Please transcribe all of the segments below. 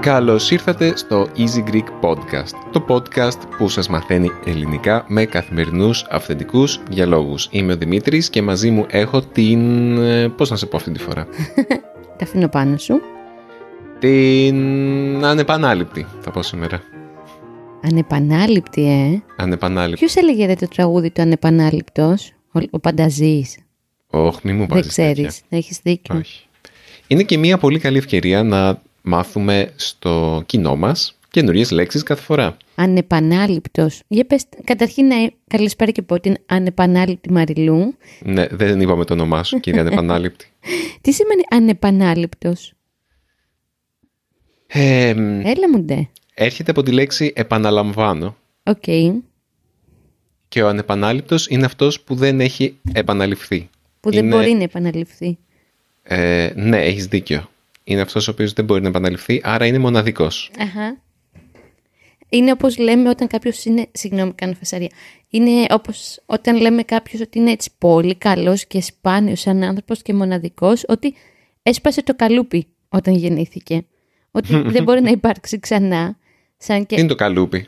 Καλώς ήρθατε στο Easy Greek Podcast, το podcast που σας μαθαίνει ελληνικά με καθημερινούς αυθεντικούς διαλόγους. Είμαι ο Δημήτρης και μαζί μου έχω την... ε, πώς να σε πω αυτή τη φορά; Τα αφήνω πάνω σου. Την ανεπανάληπτη θα πω σήμερα. Ανεπανάληπτη, ε; Ανεπανάληπτη. Ποιος έλεγε ρε, το τραγούδι του Ανεπανάληπτος, ο, ο Πανταζής. Όχι, μη μου Δεν βάζεις τέτοια. ξέρεις, έχεις δίκιο. Όχι. Είναι και μια πολύ καλή ευκαιρία να μάθουμε στο κοινό μας καινούριες λέξεις κάθε φορά. Ανεπανάληπτος. Για πες, καταρχήν να καλησπέρα και πω την ανεπανάληπτη Μαριλού. Ναι, δεν είπαμε το όνομά σου, κύριε Ανεπανάληπτη. Τι σημαίνει ανεπανάληπτος. Ε, μ, Έλα μου ντε. έρχεται από τη λέξη επαναλαμβάνω Οκ. και ο ανεπανάληπτος είναι αυτός που δεν έχει επαναληφθεί. Που δεν Είναι- μπορεί να επαναληφθεί. Ε, ναι, έχεις δίκιο. Είναι αυτός ο οποίος δεν μπορεί να επαναληφθεί, άρα είναι μοναδικός. Αχα. Είναι όπως λέμε όταν κάποιος είναι, συγγνώμη κάνω φασαρία, είναι όπως όταν λέμε κάποιος ότι είναι έτσι πολύ καλός και σπάνιος σαν άνθρωπος και μοναδικός, ότι έσπασε το καλούπι όταν γεννήθηκε. Ότι δεν μπορεί να υπάρξει ξανά. Σαν και... Τι είναι το καλούπι;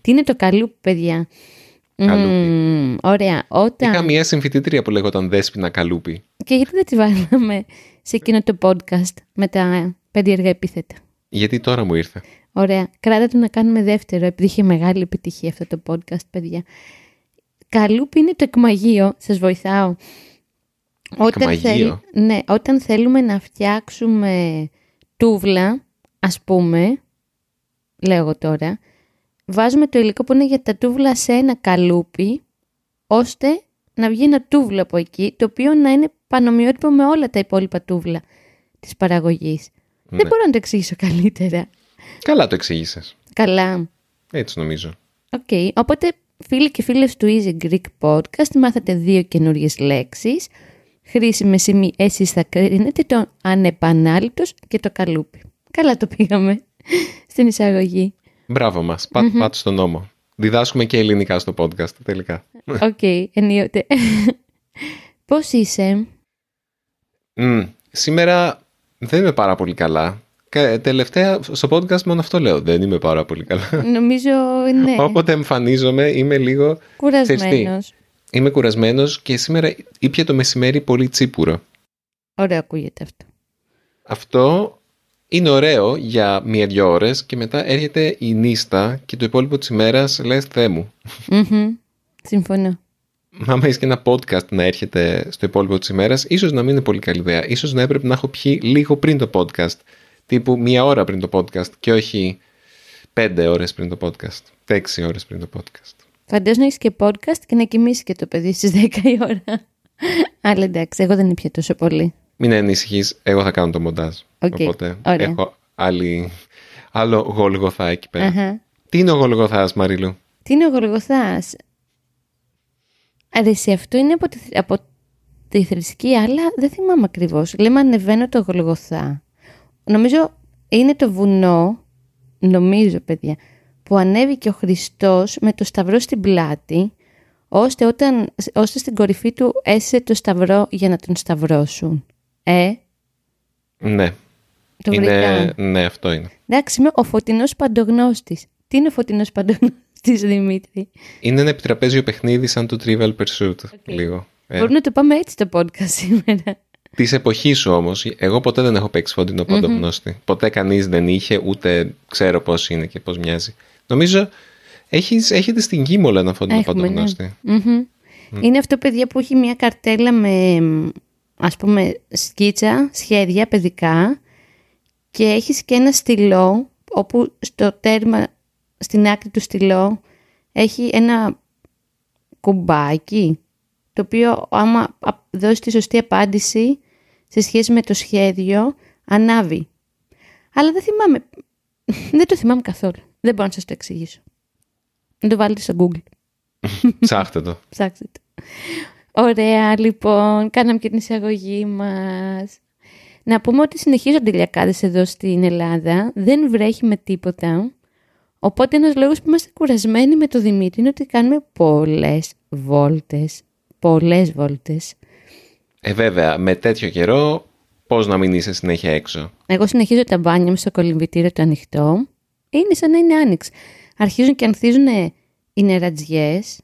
Τι είναι το καλούπι, παιδιά; Καλούπι. Μμμ, ωραία. Όταν... Είχα μια συμφιτήτρια που λέγονταν Δέσποινα Καλούπι. Και γιατί δεν τη βάλαμε σε εκείνο το podcast με τα περίεργα επίθετα; Γιατί τώρα μου ήρθε. Ωραία. Κράτα το να κάνουμε δεύτερο, επειδή είχε μεγάλη επιτυχία αυτό το podcast, παιδιά. Καλούπι είναι το εκμαγείο. Σας βοηθάω. Εκμαγείο; ναι, όταν θέλουμε να φτιάξουμε τούβλα, ας πούμε, λέω εγώ τώρα, βάζουμε το υλικό που είναι για τα τούβλα σε ένα καλούπι, ώστε να βγει ένα τούβλο από εκεί, το οποίο να είναι πανομοιότυπο με όλα τα υπόλοιπα τούβλα της παραγωγής. Ναι. Δεν μπορώ να το εξηγήσω καλύτερα. Καλά το εξήγησε. Καλά. Έτσι νομίζω. Οκ, οπότε φίλοι και φίλες του Easy Greek Podcast μάθατε δύο καινούριες λέξεις. Χρήσιμες ή μη εσείς θα κρίνετε το ανεπανάληπτος και το καλούπι. Καλά το πήγαμε στην εισαγωγή. Μπράβο μας. Πά, Πάτε στον νόμο. Διδάσκουμε και ελληνικά στο podcast τελικά. Οκ, ενίοτε. Πώς είσαι; Μμ, σήμερα δεν είμαι πάρα πολύ καλά. Κα- Τελευταία στο podcast μόνο αυτό λέω. Δεν είμαι πάρα πολύ καλά. Νομίζω ναι, Όποτε εμφανίζομαι είμαι λίγο... κουρασμένος. Είμαι κουρασμένος και σήμερα ήπια το μεσημέρι πολύ τσίπουρο. Ωραίο ακούγεται αυτό. Αυτό είναι ωραίο για μία-δυο ώρες και μετά έρχεται η νύστα και το υπόλοιπο της ημέρας λες «Θεέ μου». Μμμ, Συμφωνώ. Άμα έχεις και ένα podcast να έρχεται στο υπόλοιπο της ημέρας, ίσως να μην είναι πολύ καλή ιδέα. Ίσως να έπρεπε να έχω πιει λίγο πριν το podcast. Τύπου μία ώρα πριν το podcast και όχι πέντε ώρες πριν το podcast. Έξι ώρες πριν το podcast. Φαντάζομαι να έχεις και podcast και να κοιμήσει και το παιδί στις 10 η ώρα. Αλλά εντάξει, εγώ δεν ήπια τόσο πολύ. Μην ανησυχείς, εγώ θα κάνω το μοντάζ. Οκ, Οπότε ωραία. έχω άλλη, άλλο γολγοθά εκεί πέρα. Αχα. Τι είναι ο γολγοθάς, Μαρίλου; Τι είναι ο Γολγοθάς; Αρέσει, αυτό είναι από τη, από τη θρησκεία, αλλά δεν θυμάμαι ακριβώς. Λέμε ανεβαίνω το Γολγοθά. Νομίζω είναι το βουνό, νομίζω παιδιά, που ανέβηκε ο Χριστός με το σταυρό στην πλάτη, ώστε, όταν, ώστε στην κορυφή του έσαι το σταυρό για να τον σταυρώσουν. Ε, Ναι. το είναι, βρήκα. ναι, αυτό είναι. Εντάξει, είμαι ο φωτεινός παντογνώστης. Τι είναι ο φωτεινός παντογνώστης, Δημήτρη; Είναι ένα επιτραπέζιο παιχνίδι σαν το Trivial Pursuit. Λίγο. Ε, Μπορούμε να το πάμε έτσι το podcast σήμερα. Της εποχής σου όμως, εγώ ποτέ δεν έχω παίξει φωτεινό παντογνώστη. Ποτέ κανείς δεν είχε, ούτε ξέρω πώς είναι και πώς μοιάζει. Νομίζω έχεις, έχετε στην Κίμολα ένα φωτεινό Έχουμε, ναι. παντογνώστη. Μμμ. Είναι αυτό, παιδιά, που έχει μια καρτέλα με, μ, ας πούμε, σκίτσα, σχέδια παιδικά και έχεις και ένα στυλό όπου στο τέρμα, στην άκρη του στυλό έχει ένα κουμπάκι το οποίο άμα α- δώσει τη σωστή απάντηση σε σχέση με το σχέδιο ανάβει. Αλλά δεν θυμάμαι, δεν το θυμάμαι καθόλου. Δεν μπορώ να σας το εξηγήσω. Να το βάλετε στο Google. Ψάχτε το. Ψάξτε το. Ωραία, λοιπόν. Κάναμε και την εισαγωγή μας. Να πούμε ότι συνεχίζονται οι λιακάδες εδώ στην Ελλάδα. Δεν βρέχει με τίποτα. Οπότε ένας λόγος που είμαστε κουρασμένοι με το Δημήτρη είναι ότι κάνουμε πολλές βόλτες. Πολλές βόλτες. Ε, βέβαια, με τέτοιο καιρό, πώς να μην είσαι συνέχεια έξω; Εγώ συνεχίζω τα μπάνια μου στο κολυμβητήριο το ανοιχτό. Είναι σαν να είναι άνοιξη. Αρχίζουν και ανθίζουν οι νερατζιές.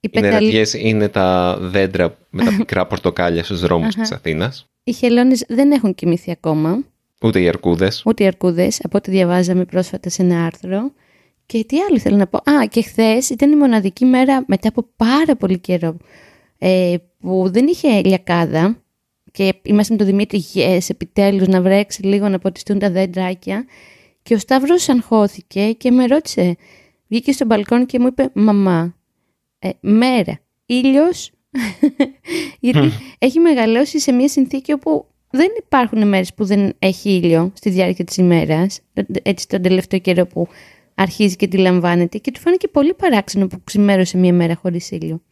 Οι, οι νερατζιές είναι τα δέντρα με τα πικρά πορτοκάλια στους δρόμους της Αθήνας. Οι χελώνες δεν έχουν κοιμηθεί ακόμα. Ούτε οι αρκούδες. Ούτε οι αρκούδες, από ό,τι διαβάζαμε πρόσφατα σε ένα άρθρο. Και τι άλλο θέλω να πω. Α, και χθες ήταν η μοναδική μέρα μετά από πάρα πολύ καιρό ε, που δεν είχε λιακάδα και είμαστε με τον Δημήτρη yes, επιτέλους να βρέξει λίγο να ποτιστούν τα δέντρακια και ο Σταύρος αγχώθηκε και με ρώτησε, βγήκε στο μπαλκόνι και μου είπε «Μαμά, ε, μέρα, ήλιος, γιατί έχει μεγαλώσει σε μια συνθήκη όπου δεν υπάρχουν μέρες που δεν έχει ήλιο στη διάρκεια της ημέρας, έτσι τον τελευταίο καιρό που αρχίζει και τη λαμβάνεται και του φάνηκε πολύ παράξενο που ξημέρωσε μια μέρα χωρίς ήλιο.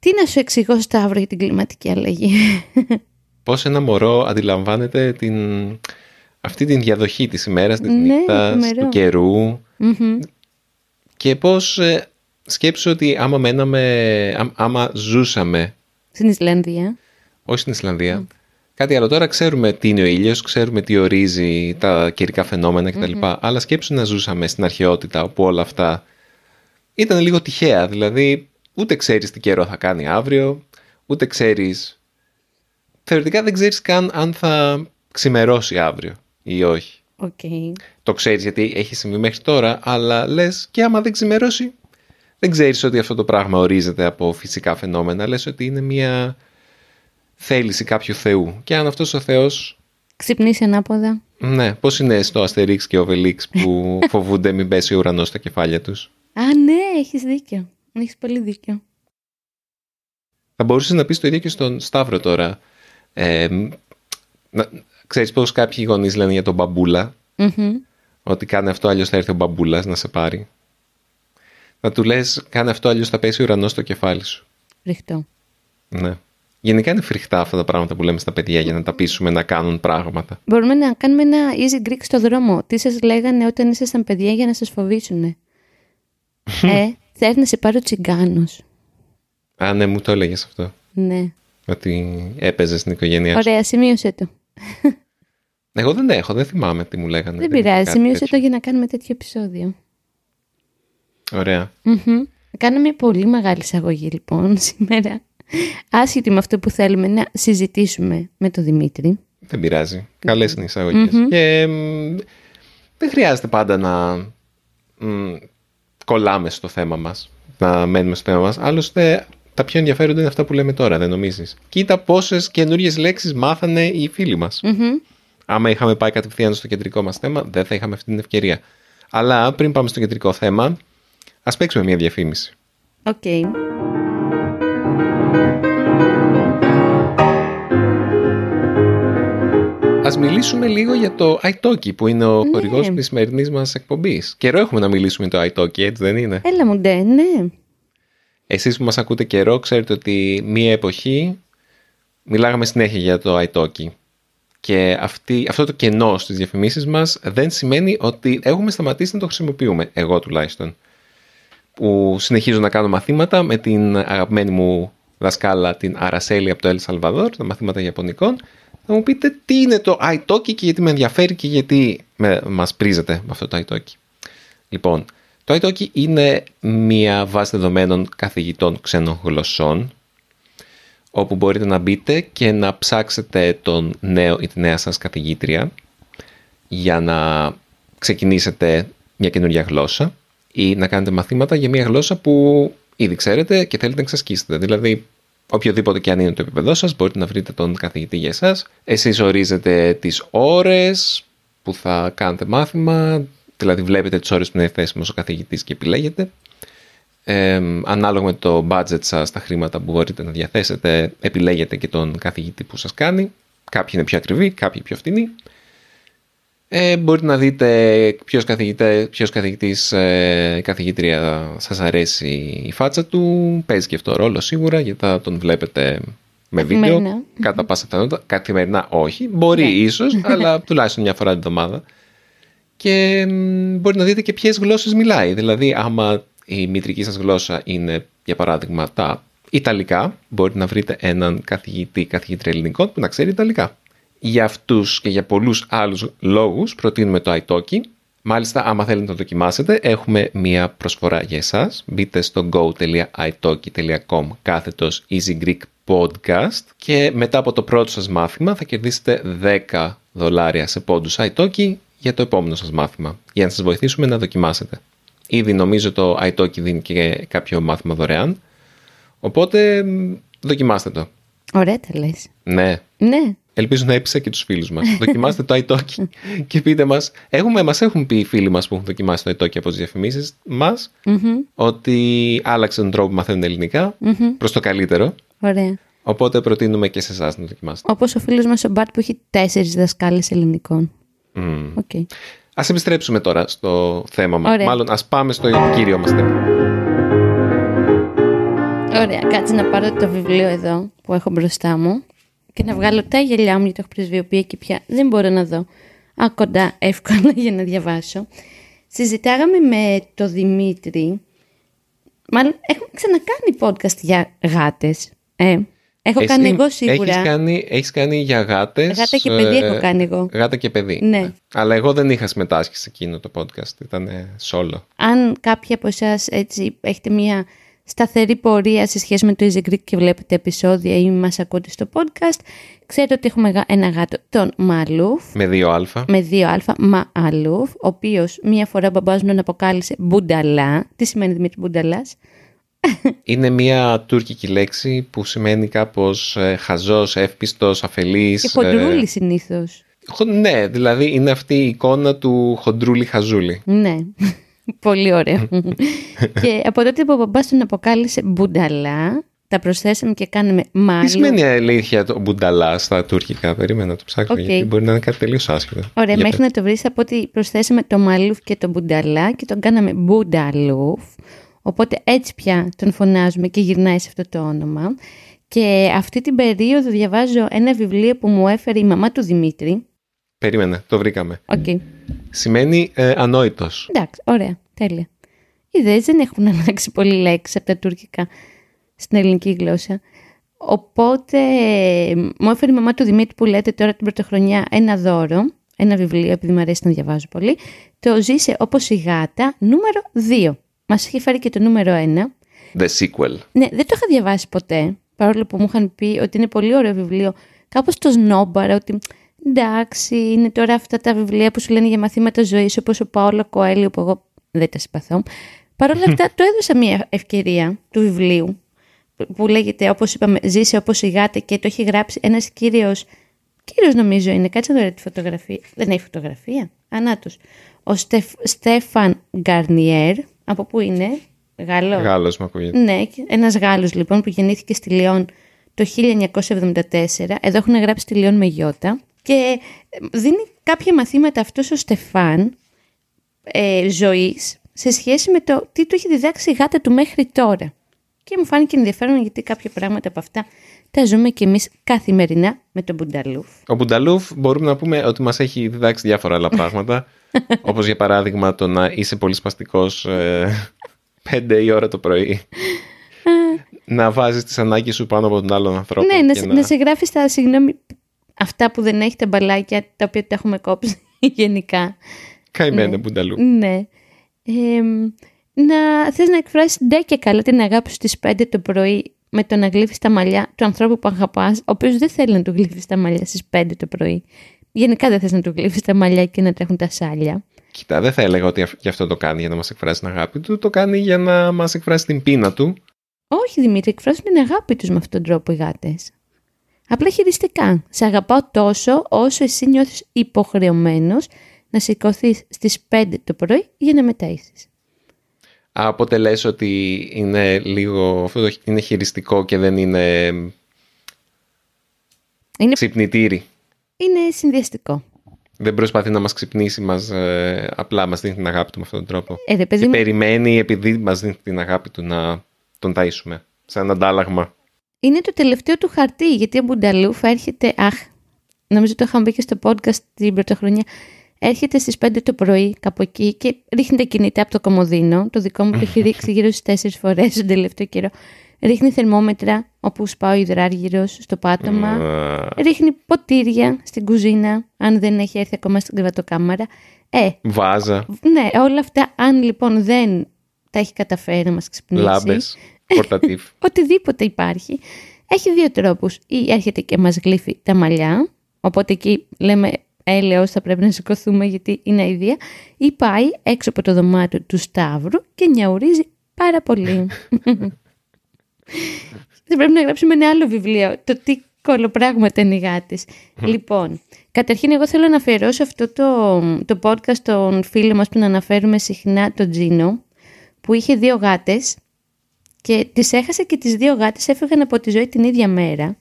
Τι να σου εξηγώ Σταύρο για την κλιματική αλλαγή; Πώς ένα μωρό αντιλαμβάνεται την... αυτή την διαδοχή της ημέρας, της ναι, νύχτας, του καιρου και πώς ε, σκέψου ότι άμα μέναμε, άμα ζούσαμε... Στην Ισλανδία. Όχι στην Ισλανδία. Κάτι άλλο τώρα ξέρουμε τι είναι ο ήλιος, ξέρουμε τι ορίζει τα καιρικά φαινόμενα κτλ. Αλλά σκέψου να ζούσαμε στην αρχαιότητα όπου όλα αυτά ήταν λίγο τυχαία. Δηλαδή ούτε ξέρεις τι καιρό θα κάνει αύριο, ούτε ξέρεις... Θεωρητικά δεν ξέρεις καν αν θα ξημερώσει αύριο ή όχι. Okay. Το ξέρεις γιατί έχει συμβεί μέχρι τώρα, αλλά λες και άμα δεν ξημερώσει, δεν ξέρεις ότι αυτό το πράγμα ορίζεται από φυσικά φαινόμενα. Λες ότι είναι μια θέληση κάποιου Θεού. Και αν αυτός ο Θεός... Ξυπνήσει ανάποδα. Ναι, πώς είναι στο Αστερίξ και ο Βελίξ που φοβούνται μην πέσει ο ουρανός στα κεφάλια τους; Α, ναι, έχεις δίκιο. Έχεις πολύ δίκιο. Θα μπορούσες να πεις το ίδιο και στον Σταύρο τώρα. Ε, να, ξέρεις πώς κάποιοι γονείς λένε για τον μπαμπούλα; Ότι κάνει αυτό αλλιώς θα έρθει ο μπαμπούλας να σε πάρει. Να του λες κάνει αυτό αλλιώς θα πέσει ο ουρανός στο κεφάλι σου. Φρικτό. Ναι. Γενικά είναι φρικτά αυτά τα πράγματα που λέμε στα παιδιά για να τα πείσουμε να κάνουν πράγματα. Μπορούμε να κάνουμε ένα easy Greek στο δρόμο. Τι σας λέγανε όταν ήσασταν παιδιά για να σας φοβήσουν. ε, θα έρθει να σε πάρει ο τσιγκάνος. Α, ναι, μου το έλεγες αυτό. Ναι. Ότι έπαιζε στην οικογένειά σου. Ωραία, σημείωσε το. Εγώ δεν έχω, δεν θυμάμαι τι μου λέγανε. Δεν πειράζει, σημείωσε το για να κάνουμε τέτοιο επεισόδιο. Ωραία. Mm-hmm. Κάναμε μια πολύ μεγάλη εισαγωγή λοιπόν σήμερα άσχετη με αυτό που θέλουμε να συζητήσουμε με τον Δημήτρη. Δεν πειράζει. Καλές είναι οι εισαγωγε Και δεν χρειάζεται πάντα να μ, κολλάμε στο θέμα μας, να μένουμε στο θέμα μας. Άλλωστε, τα πιο ενδιαφέροντα είναι αυτά που λέμε τώρα, δεν νομίζεις. Κοίτα πόσες καινούριες λέξεις μάθανε οι φίλοι μας. Άμα είχαμε πάει κατευθείαν στο κεντρικό μας θέμα, δεν θα είχαμε αυτή την ευκαιρία. Αλλά πριν πάμε στο κεντρικό θέμα, ας παίξουμε μια διαφήμιση. OK. Okay. Ας μιλήσουμε λίγο για το iTalki που είναι ο ναι. χορηγός της σημερινής μας εκπομπής. Καιρό έχουμε να μιλήσουμε για το iTalki, έτσι δεν είναι; Έλα μου ντε, ναι. Εσείς που μας ακούτε καιρό ξέρετε ότι μία εποχή μιλάγαμε συνέχεια για το iTalki. Και αυτή, αυτό το κενό στις διαφημίσεις μας δεν σημαίνει ότι έχουμε σταματήσει να το χρησιμοποιούμε, εγώ τουλάχιστον. Που συνεχίζω να κάνω μαθήματα με την αγαπημένη μου δασκάλα την Αρασέλη από το Ελ Σαλβαδόρ, τα μαθήματα Ιαπωνικών. Θα μου πείτε τι είναι το iTalki και γιατί με ενδιαφέρει και γιατί με, μας πρίζετε με αυτό το iTalki. Λοιπόν, το iTalki είναι μια βάση δεδομένων καθηγητών ξένων γλωσσών όπου μπορείτε να μπείτε και να ψάξετε τον νέο ή τη νέα σας καθηγήτρια για να ξεκινήσετε μια καινούργια γλώσσα ή να κάνετε μαθήματα για μια γλώσσα που ήδη ξέρετε και θέλετε να εξασκήσετε. Δηλαδή, οποιοδήποτε και αν είναι το επίπεδό σας, μπορείτε να βρείτε τον καθηγητή για εσάς. Εσείς ορίζετε τις ώρες που θα κάνετε μάθημα, δηλαδή βλέπετε τις ώρες που είναι θέσιμος ο καθηγητής και επιλέγετε. Ε, ανάλογα με το budget σας, τα χρήματα που μπορείτε να διαθέσετε, επιλέγετε και τον καθηγητή που σας κάνει. Κάποιοι είναι πιο ακριβοί, κάποιοι πιο φτηνοί. Ε, μπορείτε να δείτε ποιος, καθηγητέ, ποιος καθηγητής, ε, καθηγήτρια σας αρέσει η φάτσα του. Παίζει και αυτό ρόλο σίγουρα γιατί θα τον βλέπετε με βίντεο. Καθημερινά. Κατά πάσα πιθανότητα. Καθημερινά όχι. Μπορεί Ναι. ίσως, αλλά τουλάχιστον μια φορά την εβδομάδα. Και μ, μπορεί να δείτε και ποιες γλώσσες μιλάει. Δηλαδή, άμα η μητρική σας γλώσσα είναι, για παράδειγμα, τα Ιταλικά, μπορείτε να βρείτε έναν καθηγητή, καθηγήτρια ελληνικών που να ξέρει Ιταλικά. Για αυτούς και για πολλούς άλλους λόγους προτείνουμε το iTalki. Μάλιστα, άμα θέλετε να το δοκιμάσετε, έχουμε μία προσφορά για εσάς. Μπείτε στο go.italki.com κάθετος Easy Greek Podcast και μετά από το πρώτο σας μάθημα θα κερδίσετε 10 δολάρια σε πόντους iTalki για το επόμενο σας μάθημα, για να σας βοηθήσουμε να δοκιμάσετε. Ήδη νομίζω το iTalki δίνει και κάποιο μάθημα δωρεάν, οπότε μ, δοκιμάστε το. Ωραία τα λες. Ναι, Ναι. Ελπίζω να έπεισα και τους φίλους μας. Δοκιμάστε το iTalki και πείτε μας. Έχουμε, μας έχουν πει οι φίλοι μας που έχουν δοκιμάσει το iTalki από τις διαφημίσεις μας Μμμ. ότι άλλαξε τον τρόπο που μαθαίνουν ελληνικά Μμμ. προς το καλύτερο. Ωραία. Οπότε προτείνουμε και σε εσάς να το δοκιμάσετε. Όπως ο φίλος μας ο Μπάρτ που έχει τέσσερις δασκάλες ελληνικών. Mm. OK. Ας επιστρέψουμε τώρα στο θέμα μας. Ωραία. Μάλλον ας πάμε στο κύριο μας θέμα. Ωραία, κάτσε να πάρω το βιβλίο εδώ που έχω μπροστά μου και να βγάλω τα γυαλιά μου γιατί το έχω πρεσβειοποιεί και πια δεν μπορώ να δω. Α, κοντά, εύκολα για να διαβάσω. Συζητάγαμε με το Δημήτρη. Μάλλον έχουμε ξανακάνει podcast για γάτες. Ε, έχω κάνει εγώ σίγουρα. Έχεις κάνει, έχεις κάνει για γάτες. Γάτα και παιδί ε, έχω κάνει εγώ. Γάτα και παιδί. Ναι. Αλλά εγώ δεν είχα συμμετάσχει σε εκείνο το podcast. Ήταν solo. Αν κάποιοι από εσάς έτσι έχετε μια σταθερή πορεία σε σχέση με το Easy Greek και βλέπετε επεισόδια ή μας ακούτε στο podcast, ξέρετε ότι έχουμε γα- ένα γάτο, τον Μαλούφ, Με δύο αλφα. με δύο αλφα, Μαλούφ, ο οποίος μία φορά ο μπαμπάς μου τον αποκάλυψε Μπουνταλά. Τι σημαίνει Δημήτρη Μπουνταλάς; Είναι μια τουρκική λέξη που σημαίνει κάπως ε, χαζός, εύπιστος, αφελής. Και χοντρούλη συνήθως. ε, χο- ναι, δηλαδή είναι αυτή η εικόνα του χοντρούλη χαζούλη. Ναι, πολύ ωραίο. και από τότε που ο μπαμπάς τον αποκάλυψε Μπουνταλά, τα προσθέσαμε και κάναμε Τι Μαλούφ. σημαίνει αλήθεια το μπουνταλά στα τουρκικά, περίμενα να το ψάξω Οκ. γιατί μπορεί να είναι κάτι τελείως άσχετο. Ωραία, Για μέχρι πες. να το βρεις από ότι προσθέσαμε το μαλούφ και το μπουνταλά και τον κάναμε μπουνταλούφ. Οπότε έτσι πια τον φωνάζουμε και γυρνάει σε αυτό το όνομα. Και αυτή την περίοδο διαβάζω ένα βιβλίο που μου έφερε η μαμά του Δημήτρη. Περίμενε, το βρήκαμε. Οκ. Σημαίνει ε, ανόητος. Εντάξει, ωραία, τέλεια. Ιδέες δεν έχουν αλλάξει πολύ λέξεις από τα τουρκικά στην ελληνική γλώσσα. Οπότε ε, μου έφερε η μαμά του Δημήτρη που λέτε τώρα την πρωτοχρονιά ένα δώρο, ένα βιβλίο επειδή μου αρέσει να διαβάζω πολύ. Το ζήσε όπως η γάτα νούμερο 2. Μας είχε φέρει και το νούμερο 1. The sequel. Ναι, δεν το είχα διαβάσει ποτέ, παρόλο που μου είχαν πει ότι είναι πολύ ωραίο βιβλίο. Κάπως το σνόμπαρα, ότι εντάξει, είναι τώρα αυτά τα βιβλία που σου λένε για μαθήματα ζωής, όπως ο Παόλο Κοέλιο, που εγώ δεν τα συμπαθώ. Παρ' όλα αυτά, το έδωσα μια ευκαιρία του βιβλίου, που- που λέγεται, όπως είπαμε, «Ζήσε όπως η γάτα» και το έχει γράψει ένας κύριος, κύριος νομίζω είναι, κάτσε να δω τη φωτογραφία. Δεν έχει φωτογραφία. Ανάτος. Ο Στεφ- Στέφαν Γκαρνιέρ, από πού είναι, Γάλλος. Γάλλος μου ακούγεται. Ναι, και ένας Γάλλος λοιπόν που γεννήθηκε στη Λιόν το 1974. Εδώ έχουν γράψει τη Λιόν με γιώτα. Και ε, δίνει κάποια μαθήματα αυτός ο Στεφάν ε, ζωής σε σχέση με το τι του έχει διδάξει η γάτα του μέχρι τώρα. Και μου φάνηκε ενδιαφέρον γιατί κάποια πράγματα από αυτά τα ζούμε κι εμείς καθημερινά με τον Μπουνταλούφ. Ο Μπουνταλούφ μπορούμε να πούμε ότι μας έχει διδάξει διάφορα άλλα πράγματα. όπως για παράδειγμα το να είσαι πολύ σπαστικός ε, πέντε η ώρα το πρωί. να βάζεις τις ανάγκες σου πάνω από τον άλλον ανθρώπο. Ναι, να, και σε- να σε γράφεις στα συγγνώμη αυτά που δεν έχει τα μπαλάκια τα οποία τα έχουμε κόψει γενικά. Καημένε Μπουνταλούφ. Ναι. Ε, να θες να εκφράσεις ντε και καλά την αγάπη σου στις 5 το πρωί με το να γλύφεις τα μαλλιά του ανθρώπου που αγαπάς, ο οποίος δεν θέλει να του γλύφεις τα μαλλιά στις 5 το πρωί. Γενικά δεν θες να του γλύφεις τα μαλλιά και να τρέχουν τα σάλια. Κοίτα, δεν θα έλεγα ότι αυ- γι' αυτό το κάνει για να μας εκφράσει την αγάπη του. Το κάνει για να μας εκφράσει την πείνα του. Όχι Δημήτρη, εκφράζουν την αγάπη τους με αυτόν τον τρόπο οι γάτες. Απλά χειριστικά. Σε αγαπάω τόσο όσο εσύ νιώθεις υποχρεωμένος να σηκωθείς στις 5 το πρωί για να μεταΐσεις. Οπότε λες ότι είναι λίγο, αυτό το- είναι χειριστικό και δεν είναι Είναι, ξυπνητήρι. είναι συνδυαστικό. Δεν προσπαθεί να μας ξυπνήσει, μας, ε, απλά μας δίνει την αγάπη του με αυτόν τον τρόπο. Ε, ρε, παιδί και μου, περιμένει επειδή μας δίνει την αγάπη του να τον ταΐσουμε. Σαν αντάλλαγμα. Είναι το τελευταίο του χαρτί, γιατί ο Μπουνταλούφ έρχεται, αχ, νομίζω το είχαμε πει και στο podcast την πρωτοχρονιά, έρχεται στις 5 το πρωί κάπου εκεί και ρίχνει τα κινητά από το κομμωδίνο, το δικό μου το έχει ρίξει γύρω στις 4 φορές τον τελευταίο καιρό, ρίχνει θερμόμετρα όπου σπάω υδράργυρος στο πάτωμα, Α, ρίχνει ποτήρια στην κουζίνα, αν δεν έχει έρθει ακόμα στην κρεβατοκάμαρα. Ε, Βάζα, ναι, όλα αυτά, αν λοιπόν δεν τα έχει καταφέρει να μας ξυπνήσει, λάμπες, πορτατίφ. οτιδήποτε υπάρχει, έχει δύο τρόπους. Ή έρχεται και μας γλύφει τα μαλλιά, οπότε εκεί λέμε έλεος θα πρέπει να σηκωθούμε γιατί είναι αηδία, ή πάει έξω από το δωμάτιο του Σταύρου και νιαουρίζει πάρα πολύ. Δεν πρέπει να γράψουμε ένα άλλο βιβλίο, το τι κολοπράγματα είναι οι γάτες. λοιπόν, καταρχήν εγώ θέλω να αφιερώσω αυτό το, το podcast των φίλων μας που να αναφέρουμε συχνά, τον Τζίνο, που είχε δύο γάτες και τις έχασε και τις δύο γάτες έφυγαν από τη ζωή την ίδια μέρα.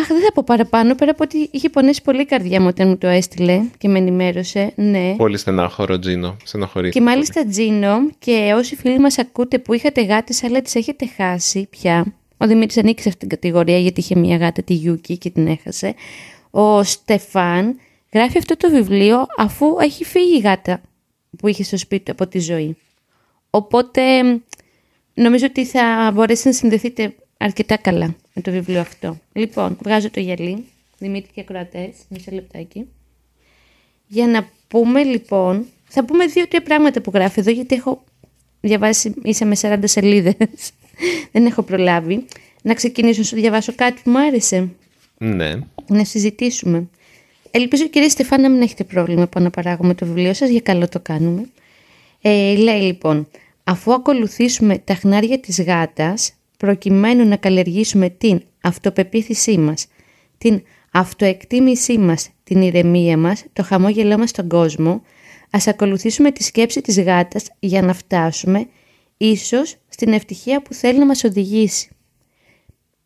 Αχ, δεν θα πω παραπάνω, πέρα από ότι είχε πονέσει πολύ η καρδιά μου όταν μου το έστειλε και με ενημέρωσε. Ναι. Πολύ στενάχωρο, Τζίνο. Στεναχωρήθηκα Και μάλιστα Τζίνο και όσοι φίλοι μας ακούτε που είχατε γάτες αλλά τις έχετε χάσει πια. Ο Δημήτρης ανήκει σε αυτήν την κατηγορία γιατί είχε μια γάτα τη Γιούκη και την έχασε. Ο Στεφάν γράφει αυτό το βιβλίο αφού έχει φύγει η γάτα που είχε στο σπίτι του από τη ζωή. Οπότε νομίζω ότι θα μπορέσετε να συνδεθείτε αρκετά καλά με το βιβλίο αυτό. Λοιπόν, βγάζω το γυαλί, Δημήτρη και ακροατές, μισό λεπτάκι. Για να πούμε λοιπόν, θα πούμε δύο-τρία πράγματα που γράφει εδώ, γιατί έχω διαβάσει ίσα με 40 σελίδες. Δεν έχω προλάβει. Να ξεκινήσω να σου διαβάσω κάτι που μου άρεσε. Ναι. Να συζητήσουμε. Ελπίζω κύριε Στεφάν να μην έχετε πρόβλημα που αναπαράγουμε το βιβλίο σας, για καλό το κάνουμε. Ε, λέει λοιπόν, αφού ακολουθήσουμε τα χνάρια της γάτας, προκειμένου να καλλιεργήσουμε την αυτοπεποίθησή μας, την αυτοεκτίμησή μας, την ηρεμία μας, το χαμόγελό μας στον κόσμο, ας ακολουθήσουμε τη σκέψη της γάτας για να φτάσουμε ίσως στην ευτυχία που θέλει να μας οδηγήσει.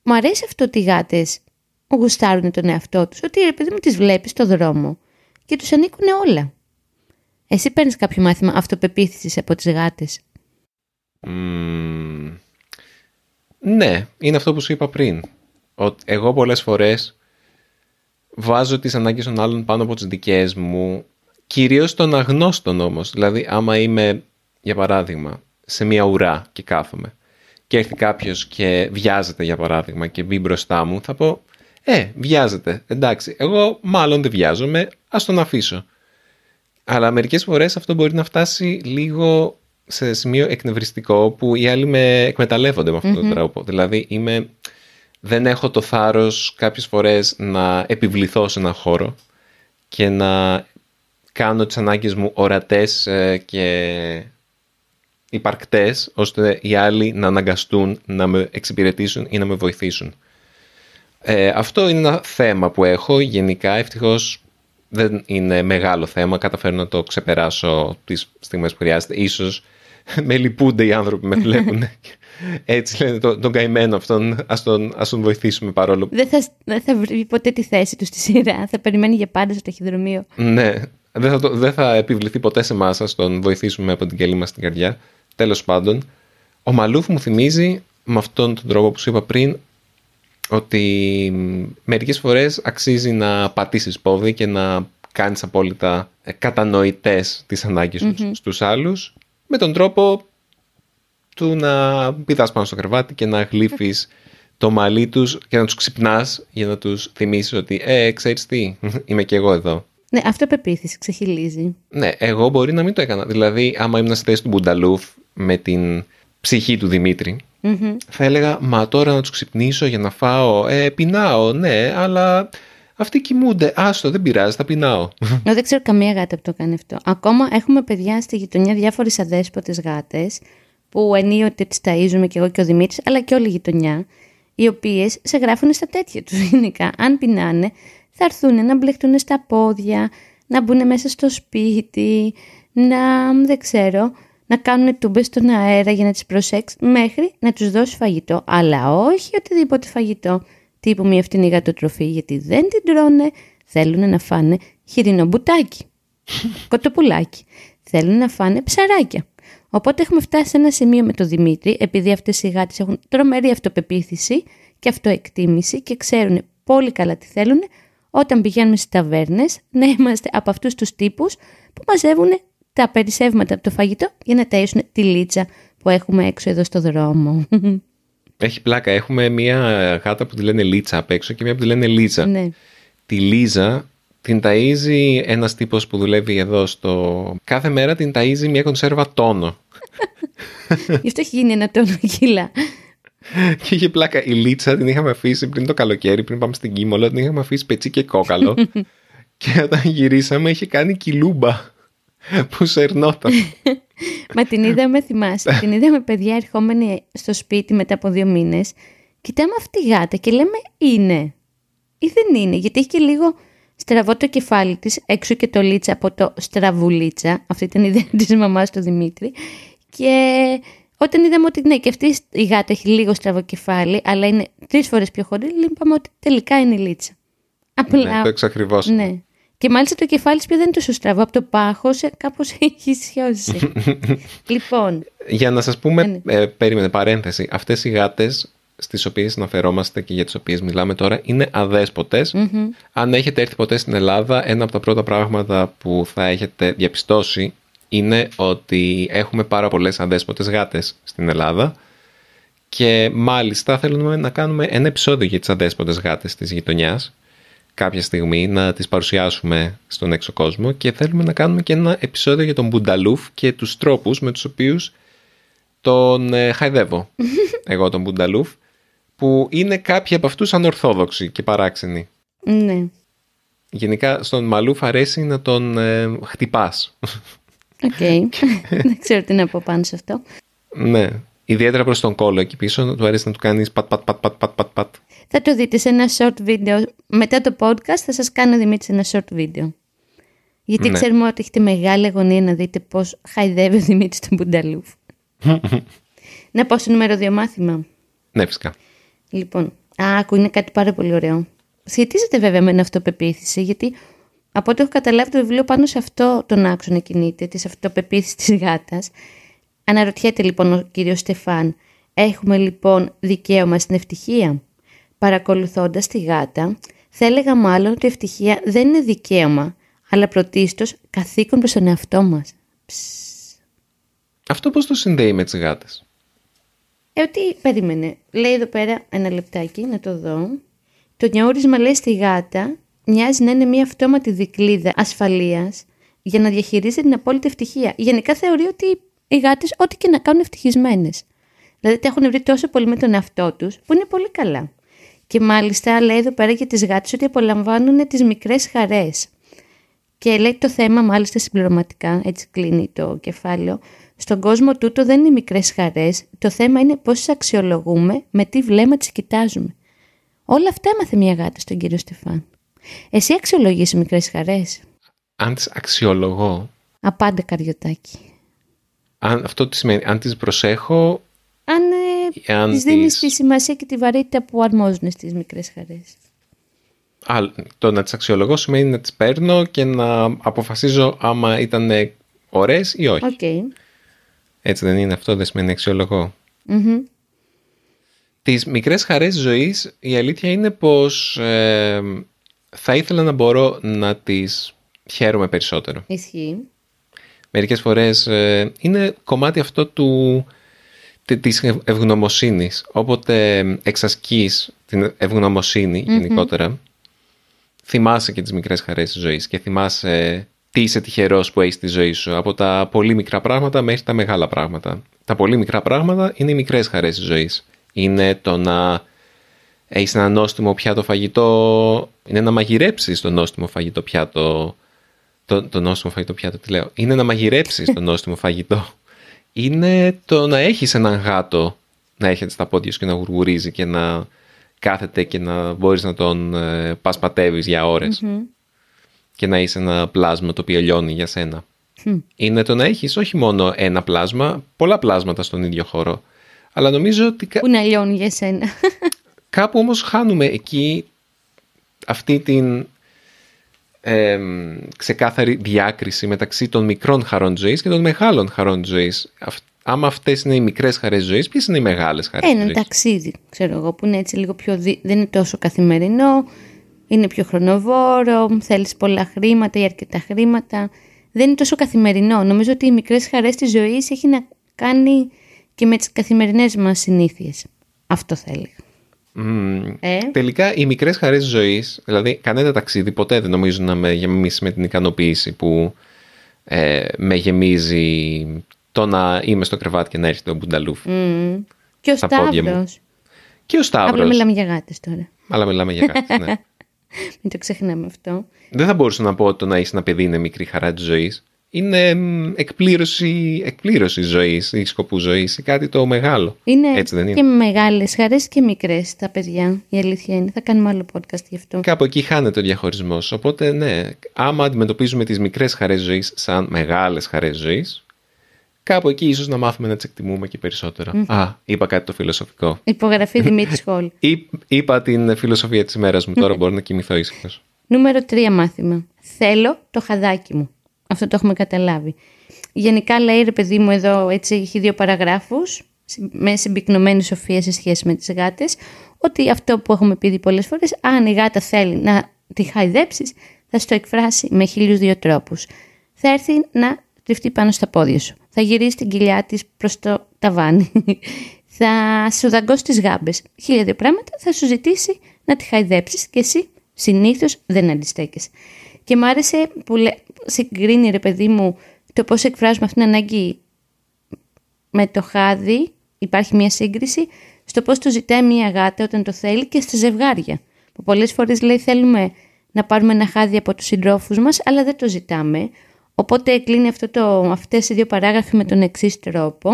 Μ' αρέσει αυτό ότι οι γάτες γουστάρουν τον εαυτό τους, ότι ρε παιδί μου τις βλέπεις στο δρόμο και τους ανήκουν όλα. Εσύ παίρνεις κάποιο μάθημα αυτοπεποίθησης από τις γάτες; Μμμ. Ναι, είναι αυτό που σου είπα πριν. Ότι εγώ πολλές φορές βάζω τις ανάγκες των άλλων πάνω από τις δικές μου, κυρίως των αγνώστων όμως. Δηλαδή, άμα είμαι, για παράδειγμα, σε μια ουρά και κάθομαι και έρθει κάποιος και βιάζεται, για παράδειγμα, και μπει μπροστά μου, θα πω, ε, βιάζεται, εντάξει, εγώ μάλλον δεν βιάζομαι, ας τον αφήσω. Αλλά μερικές φορές αυτό μπορεί να φτάσει λίγο σε σημείο εκνευριστικό που οι άλλοι με εκμεταλλεύονται με αυτόν τον τρόπο. Δηλαδή είμαι, δεν έχω το θάρρος κάποιες φορές να επιβληθώ σε ένα χώρο και να κάνω τις ανάγκες μου ορατές ε, και υπαρκτές ώστε οι άλλοι να αναγκαστούν να με εξυπηρετήσουν ή να με βοηθήσουν. Ε, αυτό είναι ένα θέμα που έχω γενικά. Ευτυχώς δεν είναι μεγάλο θέμα. Καταφέρω να το ξεπεράσω τις στιγμές που χρειάζεται. Ίσως με λυπούνται οι άνθρωποι που με βλέπουν. Έτσι λένε τον, τον καημένο αυτόν, ας τον, ας τον βοηθήσουμε παρόλο που... Δεν θα, δεν θα βρει ποτέ τη θέση του στη σειρά. Θα περιμένει για πάντα στο ταχυδρομείο. Ναι, δεν θα, το- δεν θα επιβληθεί ποτέ σε εμάς, ας τον βοηθήσουμε από την κελή μας στην καρδιά. Τέλος πάντων, ο Μαλούφ μου θυμίζει με αυτόν τον τρόπο που σου είπα πριν ότι μ, μερικές φορές αξίζει να πατήσεις πόδι και να κάνεις απόλυτα ε, κατανοητές τις ανάγκες τους στους άλλους με τον τρόπο του να πηδάς πάνω στο κρεβάτι και να γλύφεις το μαλλί τους και να τους ξυπνάς για να τους θυμίσεις ότι «Ε, ξέρεις τι, είμαι και εγώ εδώ». Ναι, αυτοπεποίθηση ξεχυλίζει. Ναι, εγώ μπορεί να μην το έκανα. Δηλαδή, άμα ήμουν στη θέση του Μπουνταλούφ με την ψυχή του δημητρη θα έλεγα Μα τώρα να τους ξυπνήσω για να φάω. Ε, πεινάω, ναι, αλλά αυτοί κοιμούνται. Άστο, δεν πειράζει, θα πεινάω. Εγώ δεν ξέρω καμία γάτα που το κάνει αυτό. Ακόμα έχουμε παιδιά στη γειτονιά διάφορες αδέσποτες γάτες που ενίοτε τις ταΐζουμε και εγώ και ο Δημήτρης, αλλά και όλη η γειτονιά, οι οποίες σε γράφουν στα τέτοια τους γενικά. Αν πεινάνε, θα έρθουν να μπλεχτούν στα πόδια, να μπουν μέσα στο σπίτι, να δεν ξέρω, να κάνουν τούμπες στον αέρα για να τις προσέξει μέχρι να τους δώσει φαγητό. Αλλά όχι οτιδήποτε φαγητό τύπου μια φτηνή γατοτροφή γιατί δεν την τρώνε, θέλουν να φάνε χοιρινό μπουτάκι, κοτοπουλάκι. Θέλουν να φάνε ψαράκια. Οπότε έχουμε φτάσει σε ένα σημείο με τον Δημήτρη, επειδή αυτές οι γάτες έχουν τρομερή αυτοπεποίθηση και αυτοεκτίμηση και ξέρουν πολύ καλά τι θέλουν, όταν πηγαίνουμε στις ταβέρνες να είμαστε από αυτούς τους τύπους που μαζεύουν τα περισσεύματα από το φαγητό για να ταΐσουν τη λίτσα που έχουμε έξω εδώ στο δρόμο. Έχει πλάκα. Έχουμε μία γάτα που τη λένε Λίτσα απ' έξω και μία που τη λένε Λίζα. ναι. Τη Λίζα την ταΐζει ένας τύπος που δουλεύει εδώ στο... Κάθε μέρα την ταΐζει μια κονσέρβα τόνο. Γι' αυτό έχει γίνει ένα τόνο κιλά. και είχε πλάκα. Η Λίτσα την είχαμε αφήσει πριν το καλοκαίρι, πριν πάμε στην Κίμολο, την είχαμε αφήσει πετσί και κόκαλο. και όταν γυρίσαμε είχε κάνει κιλούμπα που σερνόταν. Μα την είδαμε, θυμάσαι, την είδαμε παιδιά ερχόμενη στο σπίτι μετά από δύο μήνες. Κοιτάμε αυτή η γάτα και λέμε είναι ή δεν είναι, γιατί έχει και λίγο στραβό το κεφάλι της, έξω και το λίτσα από το στραβουλίτσα, αυτή ήταν η ιδέα της μαμάς του Δημήτρη. Και όταν είδαμε ότι ναι, και αυτή η γάτα έχει λίγο στραβό κεφάλι, αλλά είναι τρεις φορές πιο χωρί, είπαμε ότι τελικά είναι η λίτσα. Απλά. Ναι, το εξακριβώσαμε. Ναι. Και μάλιστα το κεφάλι πια δεν είναι τόσο στραβό. Από το πάχος κάπως έχει σιώσει. λοιπόν. Για να σας πούμε, ναι, ναι. ε, περίμενε παρένθεση. Αυτές οι γάτες στις οποίες αναφερόμαστε και για τις οποίες μιλάμε τώρα είναι Αν έχετε έρθει ποτέ στην Ελλάδα, ένα από τα πρώτα πράγματα που θα έχετε διαπιστώσει είναι ότι έχουμε πάρα πολλές αδέσποτες γάτες στην Ελλάδα και μάλιστα θέλουμε να κάνουμε ένα επεισόδιο για τις αδέσποτες γάτες της γειτονιάς κάποια στιγμή να τις παρουσιάσουμε στον έξω κόσμο και θέλουμε να κάνουμε και ένα επεισόδιο για τον Μπουνταλούφ και τους τρόπους με τους οποίους τον ε, χαϊδεύω εγώ τον Μπουνταλούφ που είναι κάποιοι από αυτούς ανορθόδοξοι και παράξενοι. Ναι. Γενικά στον Μαλούφ αρέσει να τον ε, χτυπάς. OK. Okay. Δεν ξέρω τι να πω πάνω σε αυτό. Ναι. Ιδιαίτερα προς τον κώλο εκεί πίσω, του αρέσει να του κάνεις pat pat pat pat pat pat Θα το δείτε σε ένα short video. Μετά το podcast θα σας κάνω Δημήτρη ένα short video. Γιατί ναι. ξέρουμε ότι έχετε μεγάλη αγωνία να δείτε πώς χαϊδεύει ο Δημήτρης τον Μπουνταλούφ. να πω στο νούμερο 2 μάθημα. Ναι, φυσικά. Λοιπόν, άκου, είναι κάτι πάρα πολύ ωραίο. Σχετίζεται βέβαια με την αυτοπεποίθηση, γιατί από ό,τι έχω καταλάβει το βιβλίο πάνω σε αυτό τον άξονα κινείται, της αυτοπεποίθησης της γάτας. Αναρωτιέται λοιπόν ο κύριος Στεφάν, έχουμε λοιπόν δικαίωμα στην ευτυχία; Παρακολουθώντας τη γάτα, θα έλεγα μάλλον ότι η ευτυχία δεν είναι δικαίωμα, αλλά πρωτίστως καθήκον προς τον εαυτό μας. Αυτό πώς το συνδέει με τις γάτες; Ε, ότι περίμενε. Λέει εδώ πέρα ένα λεπτάκι, να το δω. Το νιαούρισμα λέει στη γάτα μοιάζει να είναι μια αυτόματη δικλίδα ασφαλείας για να διαχειρίζεται την απόλυτη ευτυχία. Γενικά θεωρεί ότι οι γάτες ό,τι και να κάνουν ευτυχισμένες. Δηλαδή τα έχουν βρει τόσο πολύ με τον εαυτό τους που είναι πολύ καλά. Και μάλιστα λέει εδώ πέρα για τις γάτες ότι απολαμβάνουν τις μικρές χαρές. Και λέει το θέμα μάλιστα συμπληρωματικά, έτσι κλείνει το κεφάλαιο, στον κόσμο τούτο δεν είναι μικρές χαρές, το θέμα είναι πώς τις αξιολογούμε, με τι βλέμμα τις κοιτάζουμε. Όλα αυτά έμαθε μια γάτα στον κύριο Στεφάν. Εσύ αξιολογείς μικρές χαρές; Αν τις αξιολογώ. Απάντα καριωτάκι. Αν, αυτό τι σημαίνει, αν τις προσέχω... Αν, ε, αν τις δίνεις τη σημασία και τη βαρύτητα που αρμόζουν στις μικρές χαρές. Α, το να τις αξιολογώ σημαίνει να τις παίρνω και να αποφασίζω άμα ήταν ωραίες ή όχι. Okay. Έτσι δεν είναι αυτό, δεν σημαίνει αξιολογώ. Mm-hmm. Τις μικρές χαρές ζωής η αλήθεια είναι πως ε, θα ήθελα να μπορώ να τις χαίρομαι περισσότερο. Ισχύει. Μερικές φορές ε, είναι κομμάτι αυτό του, της ευγνωμοσύνης. Όποτε εξασκείς την ευγνωμοσύνη γενικότερα, θυμάσαι και τις μικρές χαρές της ζωής και θυμάσαι τι είσαι τυχερός που έχεις τη ζωή σου. Από τα πολύ μικρά πράγματα μέχρι τα μεγάλα πράγματα. Τα πολύ μικρά πράγματα είναι οι μικρές χαρές της ζωής. Είναι το να έχεις ένα νόστιμο πιάτο φαγητό. Είναι να μαγειρέψεις το νόστιμο φαγητό πιάτο. Το, το νόστιμο φαγητό πιάτο, τι λέω. Είναι να μαγειρέψεις το νόστιμο φαγητό. Είναι το να έχεις έναν γάτο να έχετε στα πόδια σου και να γουργουρίζει και να κάθεται και να μπορείς να τον ε, πασπατεύεις για ωρες και να είσαι ένα πλάσμα το οποίο λιώνει για σένα. Είναι το να έχεις όχι μόνο ένα πλάσμα, πολλά πλάσματα στον ίδιο χώρο. Αλλά νομίζω ότι... Που να λιώνει για σένα. Κάπου όμως χάνουμε εκεί αυτή την ε, ξεκάθαρη διάκριση μεταξύ των μικρών χαρών ζωής και των μεγάλων χαρών ζωής. Άμα αυτές είναι οι μικρές χαρές ζωής, ποιες είναι οι μεγάλες χαρές ζωή. Ένα ταξίδι, ξέρω εγώ, που είναι έτσι λίγο πιο. Δι... δεν είναι τόσο καθημερινό, είναι πιο χρονοβόρο, θέλεις πολλά χρήματα ή αρκετά χρήματα. Δεν είναι τόσο καθημερινό. Νομίζω ότι οι μικρές χαρές της ζωής έχει να κάνει και με τις καθημερινές μας συνήθειες. Αυτό θέλει. Mm. Ε; Τελικά οι μικρές χαρές ζωής, δηλαδή κανένα ταξίδι ποτέ δεν νομίζω να με γεμίσει με την ικανοποίηση που ε, με γεμίζει το να είμαι στο κρεβάτι και να έρχεται ο Μπουνταλούφ. Mm. Και ο Σταύρος. Και ο Σταύρος. Απλά μιλάμε για γάτες τώρα. Αλλά μιλάμε για γάτες, ναι. Μην το ξεχνάμε αυτό. Δεν θα μπορούσα να πω ότι το να έχει ένα παιδί είναι μικρή χαρά της ζωής. Είναι εκπλήρωση, εκπλήρωση ζωής ή σκοπού ζωής ή κάτι το μεγάλο. Είναι, Έτσι δεν είναι; και μεγάλες χαρές και μικρές τα παιδιά. Η αλήθεια είναι. Θα κάνουμε άλλο podcast γι' αυτό. Κάπου εκεί χάνεται ο διαχωρισμός. Οπότε, ναι, άμα αντιμετωπίζουμε τις μικρές χαρές ζωής σαν μεγάλες χαρές ζωής, κάπου εκεί ίσως να μάθουμε να τις εκτιμούμε και περισσότερα. Α, είπα κάτι το φιλοσοφικό. Υπογραφή Δημήτρης Σχόλ. είπα την φιλοσοφία της ημέρας μου, τώρα μπορώ να κοιμηθώ ήσυχος. Νούμερο 3 μάθημα. Θέλω το χαδάκι μου. Αυτό το έχουμε καταλάβει. Γενικά λέει ρε παιδί μου εδώ, έτσι έχει δύο παραγράφους με συμπυκνωμένη σοφία σε σχέση με τις γάτες, ότι αυτό που έχουμε πει πολλές φορές, αν η γάτα θέλει να τη χαϊδέψεις, θα στο εκφράσει με χίλιους δύο τρόπους. Θα έρθει να τριφτεί πάνω στα πόδια σου θα γυρίσει την κοιλιά της προς το ταβάνι, θα σου δαγκώσει τις γάμπες. Χίλια δύο πράγματα θα σου ζητήσει να τη χαϊδέψεις και εσύ συνήθως δεν αντιστέκεσαι. Και μ' άρεσε που λέ, συγκρίνει ρε παιδί μου το πώς εκφράζουμε αυτήν την ανάγκη με το χάδι, υπάρχει μια σύγκριση, στο πώς το ζητάει μια γάτα όταν το θέλει και στα ζευγάρια. Που πολλές φορές λέει θέλουμε να πάρουμε ένα χάδι από τους συντρόφους μας, αλλά δεν το ζητάμε. Οπότε κλείνει αυτό το, αυτές οι δύο παράγραφοι με τον εξής τρόπο.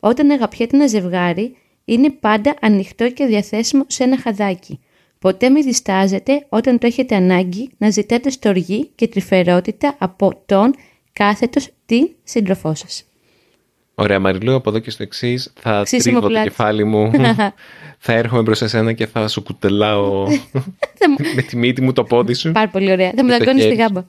Όταν αγαπιέται ένα ζευγάρι, είναι πάντα ανοιχτό και διαθέσιμο σε ένα χαδάκι. Ποτέ μην διστάζετε όταν το έχετε ανάγκη να ζητάτε στοργή και τρυφερότητα από τον κάθετος την σύντροφό σας. Ωραία, Μαριλού, από εδώ και στο εξής θα τρίβω το κεφάλι μου. θα έρχομαι μπρος εσένα και θα σου κουτελάω με τη μύτη μου το πόδι σου. Πάρα πολύ ωραία. Θα μου δαγκώνεις τη γάμπα.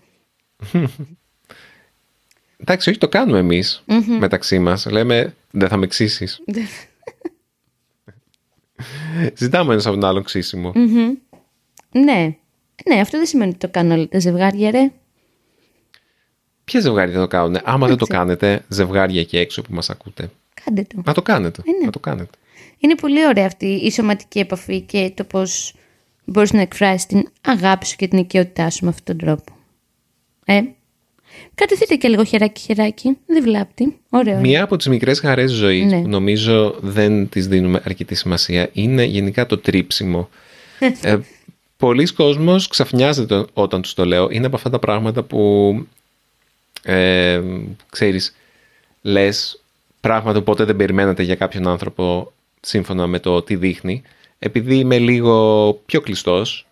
Εντάξει, όχι το κάνουμε εμείς μεταξύ μας. Λέμε, δεν θα με ξύσεις. Ζητάμε ένας από τον άλλο Ναι. Ναι, αυτό δεν σημαίνει ότι το κάνουν όλα τα ζευγάρια, ρε. Ποια ζευγάρια δεν το κάνουν. Άμα δεν το κάνετε, ζευγάρια και έξω που μας ακούτε. Κάντε το. Να το κάνετε. Ε, ναι. Να το κάνετε. Είναι πολύ ωραία αυτή η σωματική επαφή και το πώς μπορείς να εκφράσεις την αγάπη σου και την οικειότητά σου με αυτόν τον τρόπο. Ε, Κατευθείτε και λίγο χεράκι χεράκι, δεν βλάπτει. Ωραίο. Μία από τις μικρές χαρές ζωής ναι. που νομίζω δεν τις δίνουμε αρκετή σημασία είναι γενικά το τρίψιμο. ε, πολλοί κόσμος ξαφνιάζεται όταν τους το λέω. Είναι από αυτά τα πράγματα που ε, ξέρεις, λες πράγματα που ποτέ δεν περιμένατε για κάποιον άνθρωπο σύμφωνα με το τι δείχνει. Επειδή είμαι λίγο πιο κλειστος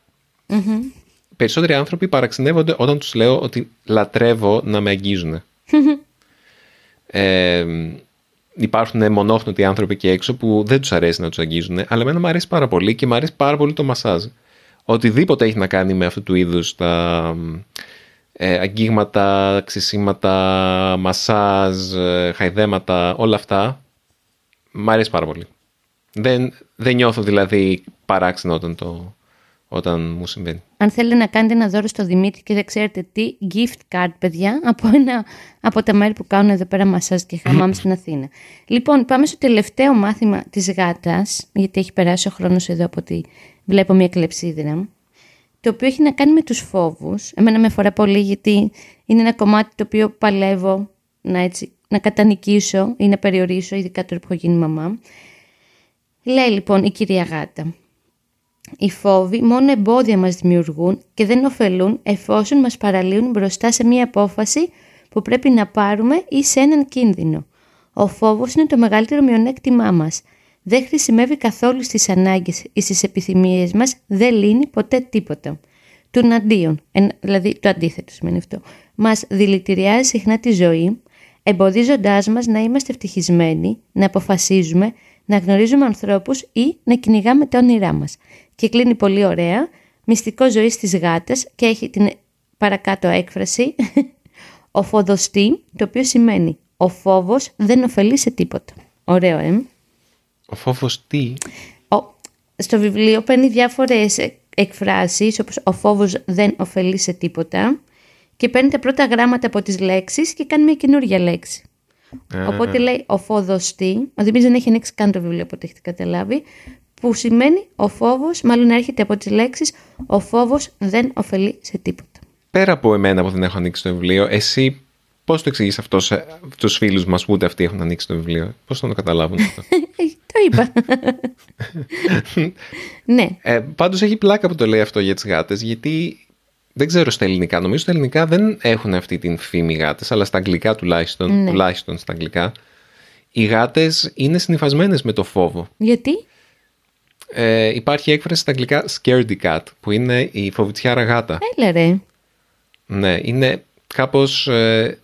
περισσότεροι άνθρωποι παραξενεύονται όταν τους λέω ότι λατρεύω να με αγγίζουν. ε, υπάρχουν μονόχνοτοι άνθρωποι εκεί έξω που δεν τους αρέσει να τους αγγίζουν, αλλά εμένα μου αρέσει πάρα πολύ και μου αρέσει πάρα πολύ το μασάζ. Οτιδήποτε έχει να κάνει με αυτού του είδους τα ε, αγγίγματα, ξυσίματα, μασάζ, ε, χαϊδέματα, όλα αυτά, μου αρέσει πάρα πολύ. Δεν, δεν νιώθω δηλαδή παράξενο όταν το, όταν μου συμβαίνει. Αν θέλετε να κάνετε ένα δώρο στο Δημήτρη και δεν ξέρετε τι, gift card, παιδιά, από, ένα, από τα μέρη που κάνουν εδώ πέρα μασάζ και χαμάμ στην Αθήνα. Λοιπόν, πάμε στο τελευταίο μάθημα της γάτας, γιατί έχει περάσει ο χρόνος εδώ από ότι βλέπω μια κλεψίδρα, το οποίο έχει να κάνει με τους φόβους. Εμένα με αφορά πολύ γιατί είναι ένα κομμάτι το οποίο παλεύω να, έτσι, να κατανικήσω ή να περιορίσω, ειδικά τώρα που έχω γίνει μαμά. Λέει λοιπόν η κυρία Γάτα. Οι φόβοι μόνο εμπόδια μας δημιουργούν και δεν ωφελούν εφόσον μας παραλύουν μπροστά σε μία απόφαση που πρέπει να πάρουμε ή σε έναν κίνδυνο. Ο φόβος είναι το μεγαλύτερο μειονέκτημά μας. Δεν χρησιμεύει καθόλου στις ανάγκες ή στις επιθυμίες μας, δεν λύνει ποτέ τίποτα. Του αντίον, δηλαδή το αντίθετο σημαίνει αυτό, μας δηλητηριάζει συχνά τη ζωή, εμποδίζοντάς μας να είμαστε ευτυχισμένοι, να αποφασίζουμε, να γνωρίζουμε ανθρώπους ή να κυνηγάμε τα όνειρά μας. Και κλείνει πολύ ωραία, μυστικό ζωή στις γάτες και έχει την παρακάτω έκφραση, οφοδοστή, το οποίο σημαίνει ο φόβος δεν ωφελεί σε τίποτα. Ωραίο, ε. Ο φόβος τι; Ο, στο βιβλίο παίρνει διάφορες εκφράσεις, όπως ο φόβος δεν ωφελεί σε τίποτα και παίρνει τα πρώτα γράμματα από τις λέξεις και κάνει μια καινούργια λέξη. Οπότε λέει ο φόδοστη, ο Δημήτρης δεν έχει ανοίξει καν το βιβλίο από ό,τι έχετε καταλάβει, που σημαίνει ο φόβος, μάλλον έρχεται από τις λέξεις ο φόβος δεν ωφελεί σε τίποτα. Πέρα από εμένα που δεν έχω ανοίξει το βιβλίο, εσύ πώς το εξηγείς αυτό σε τους φίλους μας που ούτε αυτοί έχουν ανοίξει το βιβλίο; Πώς θα το καταλάβουν αυτό; το είπα. ναι. Ε, πάντως έχει πλάκα που το λέει αυτό για τις γάτες, γιατί δεν ξέρω στα ελληνικά. Νομίζω στα ελληνικά δεν έχουν αυτή την φήμη γάτες, αλλά στα αγγλικά τουλάχιστον, Ναι. τουλάχιστον στα αγγλικά, οι γάτες είναι συνυφασμένες με το φόβο. Γιατί; Ε, υπάρχει έκφραση στα αγγλικά scaredy cat, που είναι η φοβητσιάρα γάτα. Έλα ρε. Ναι, είναι κάπως ε,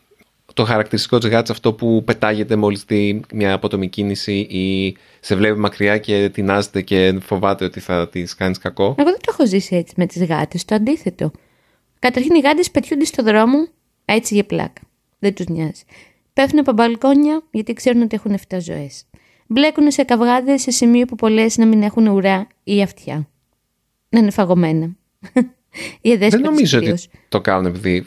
το χαρακτηριστικό της γάτας αυτό που πετάγεται μόλις δει μια απότομη κίνηση ή σε βλέπει μακριά και τεινάζεται και φοβάται ότι θα της κάνεις κακό. Εγώ δεν το έχω ζήσει έτσι με τις γάτες, το αντίθετο. Καταρχήν οι γάτες πετιούνται στο δρόμο έτσι για πλάκα. Δεν τους νοιάζει. Πέφτουν από μπαλκόνια γιατί ξέρουν ότι έχουν 7 ζωές. Μπλέκουν σε καυγάδες σε σημείο που πολλές να μην έχουν ουρά ή αυτιά. Να είναι φαγωμένα. Οι Δεν εδέσποτες νομίζω κυρίως. ότι το κάνουν επειδή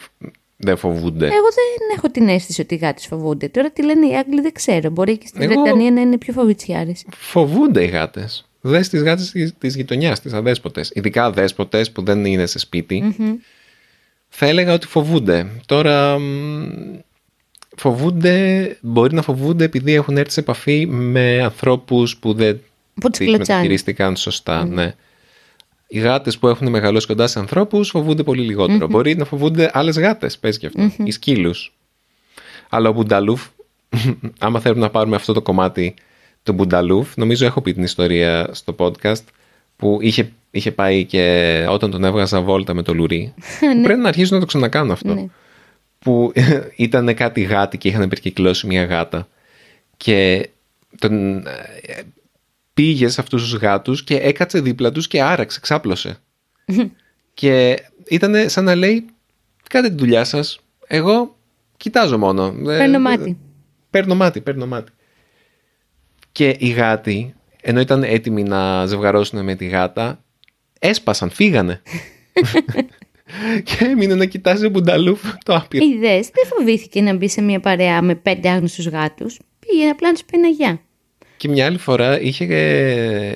δεν φοβούνται. Εγώ δεν έχω την αίσθηση ότι οι γάτες φοβούνται. Τώρα τι λένε οι Άγγλοι δεν ξέρω. Μπορεί και στην Εγώ- Βρετανία να είναι πιο φοβητσιάρες. Φοβούνται οι γάτες. Δες τις γάτες της- της γειτονιάς, τις αδέσποτες. Ειδικά αδέσποτες που δεν είναι σε σπιτι Θα έλεγα ότι φοβούνται. Τώρα μ, φοβούνται, μπορεί να φοβούνται επειδή έχουν έρθει σε επαφή με ανθρώπους που δεν Που τους τις κλωτσάνε. μεταχειρίστηκαν σωστά. Ναι. Οι γάτες που έχουν μεγαλώσει κοντά σε ανθρώπους φοβούνται πολύ λιγότερο. Μπορεί να φοβούνται άλλες γάτες, πες και αυτό. Ή σκύλους. Αλλά ο Μπουνταλούφ, άμα θέλουμε να πάρουμε αυτό το κομμάτι του Μπουνταλούφ, νομίζω έχω πει την ιστορία στο podcast, που είχε, είχε πάει και όταν τον έβγαζα βόλτα με το λουρί. Πρέπει να αρχίσω να το ξανακάνω αυτό. Ναι. Που ήταν κάτι γάτι και είχαν περικυκλώσει μια γάτα. Και τον ε, πήγε σε αυτούς τους γάτους και έκατσε δίπλα τους και άραξε, ξάπλωσε. και ήταν σαν να λέει, κάντε τη δουλειά σας, εγώ κοιτάζω μόνο. Ε, Παίρνω μάτι. Παίρνω μάτι, παίρνω μάτι. Και οι γάτοι, ενώ ήταν έτοιμοι να ζευγαρώσουν με τη γάτα, έσπασαν, φύγανε. και έμεινε να κοιτάζει ο Μπουνταλούφ το άπειρο. Είδες, δεν φοβήθηκε να μπει σε μια παρέα με πέντε άγνωστους γάτους. Πήγε απλά να τους πει ένα γεια. Και μια άλλη φορά είχε, ε,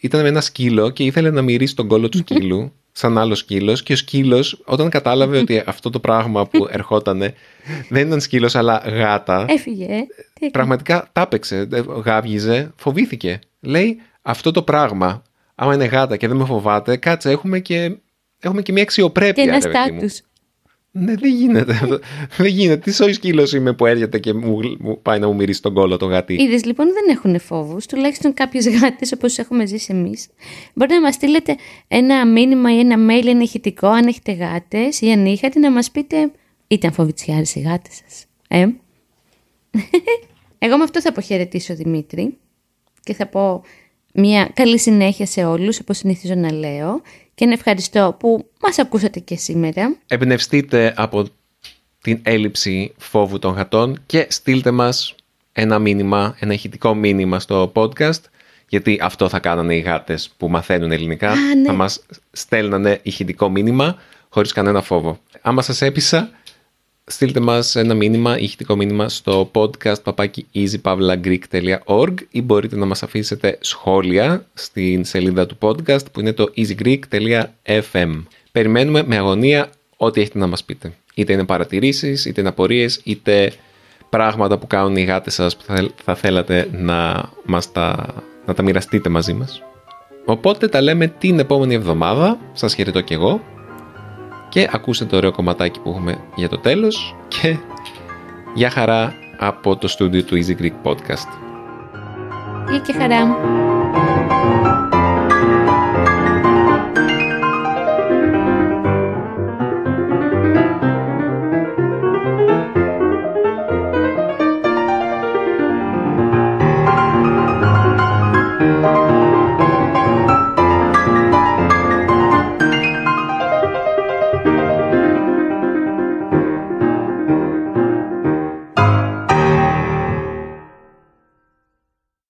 ήταν με ένα σκύλο και ήθελε να μυρίσει τον κόλο του σκύλου σαν άλλο σκύλος και ο σκύλος όταν κατάλαβε ότι αυτό το πράγμα που ερχότανε δεν ήταν σκύλος αλλά γάτα Έφυγε. ε. Τι έκανε; πραγματικά τάπεξε, ε, γάβγιζε, φοβήθηκε. Λέει αυτό το πράγμα άμα είναι γάτα και δεν με φοβάται κάτσε έχουμε και, έχουμε και μια Και αξιοπρέπεια ένα ρε παιδί μου. στάτους. Ναι, δεν γίνεται. αυτό. δεν γίνεται. Τι σοϊ σκύλος είμαι που έρχεται και μου, μου πάει να μου μυρίσει τον κόλο το γάτι. Είδες λοιπόν δεν έχουν φόβους, τουλάχιστον κάποιε γάτε όπως έχουμε ζήσει εμείς. Μπορείτε να μας στείλετε ένα μήνυμα ή ένα mail, ένα ηχητικό, αν έχετε γάτες ή αν είχατε, να μας πείτε. Ήταν φοβητσιάρες οι γάτες σας. Ε; Εγώ με αυτό θα αποχαιρετήσω Δημήτρη και θα πω μια καλή συνέχεια σε όλους όπως συνηθίζω να λέω και να ευχαριστώ που μας ακούσατε και σήμερα. Εμπνευστείτε από την έλλειψη φόβου των γατών και στείλτε μας ένα μήνυμα, ένα ηχητικό μήνυμα στο podcast γιατί αυτό θα κάνανε οι γάτες που μαθαίνουν ελληνικά. Α, ναι. Θα μας στέλνανε ηχητικό μήνυμα χωρίς κανένα φόβο. Άμα σας έπεισα, στείλτε μας ένα μήνυμα, ηχητικό μήνυμα στο podcast papaki easypavlagreek.org ή μπορείτε να μας αφήσετε σχόλια στην σελίδα του podcast που είναι το easygreek.fm. Περιμένουμε με αγωνία ό,τι έχετε να μας πείτε. Είτε είναι παρατηρήσεις, είτε είναι απορίες, είτε πράγματα που κάνουν οι γάτες σας που θα, θα θέλατε να, μας τα, να τα μοιραστείτε μαζί μας. Οπότε τα λέμε την επόμενη εβδομάδα. Σας χαιρετώ κι εγώ και ακούσετε το ωραίο κομματάκι που έχουμε για το τέλος και για χαρά από το στούντιο του Easy Greek Podcast. Γεια και χαρά.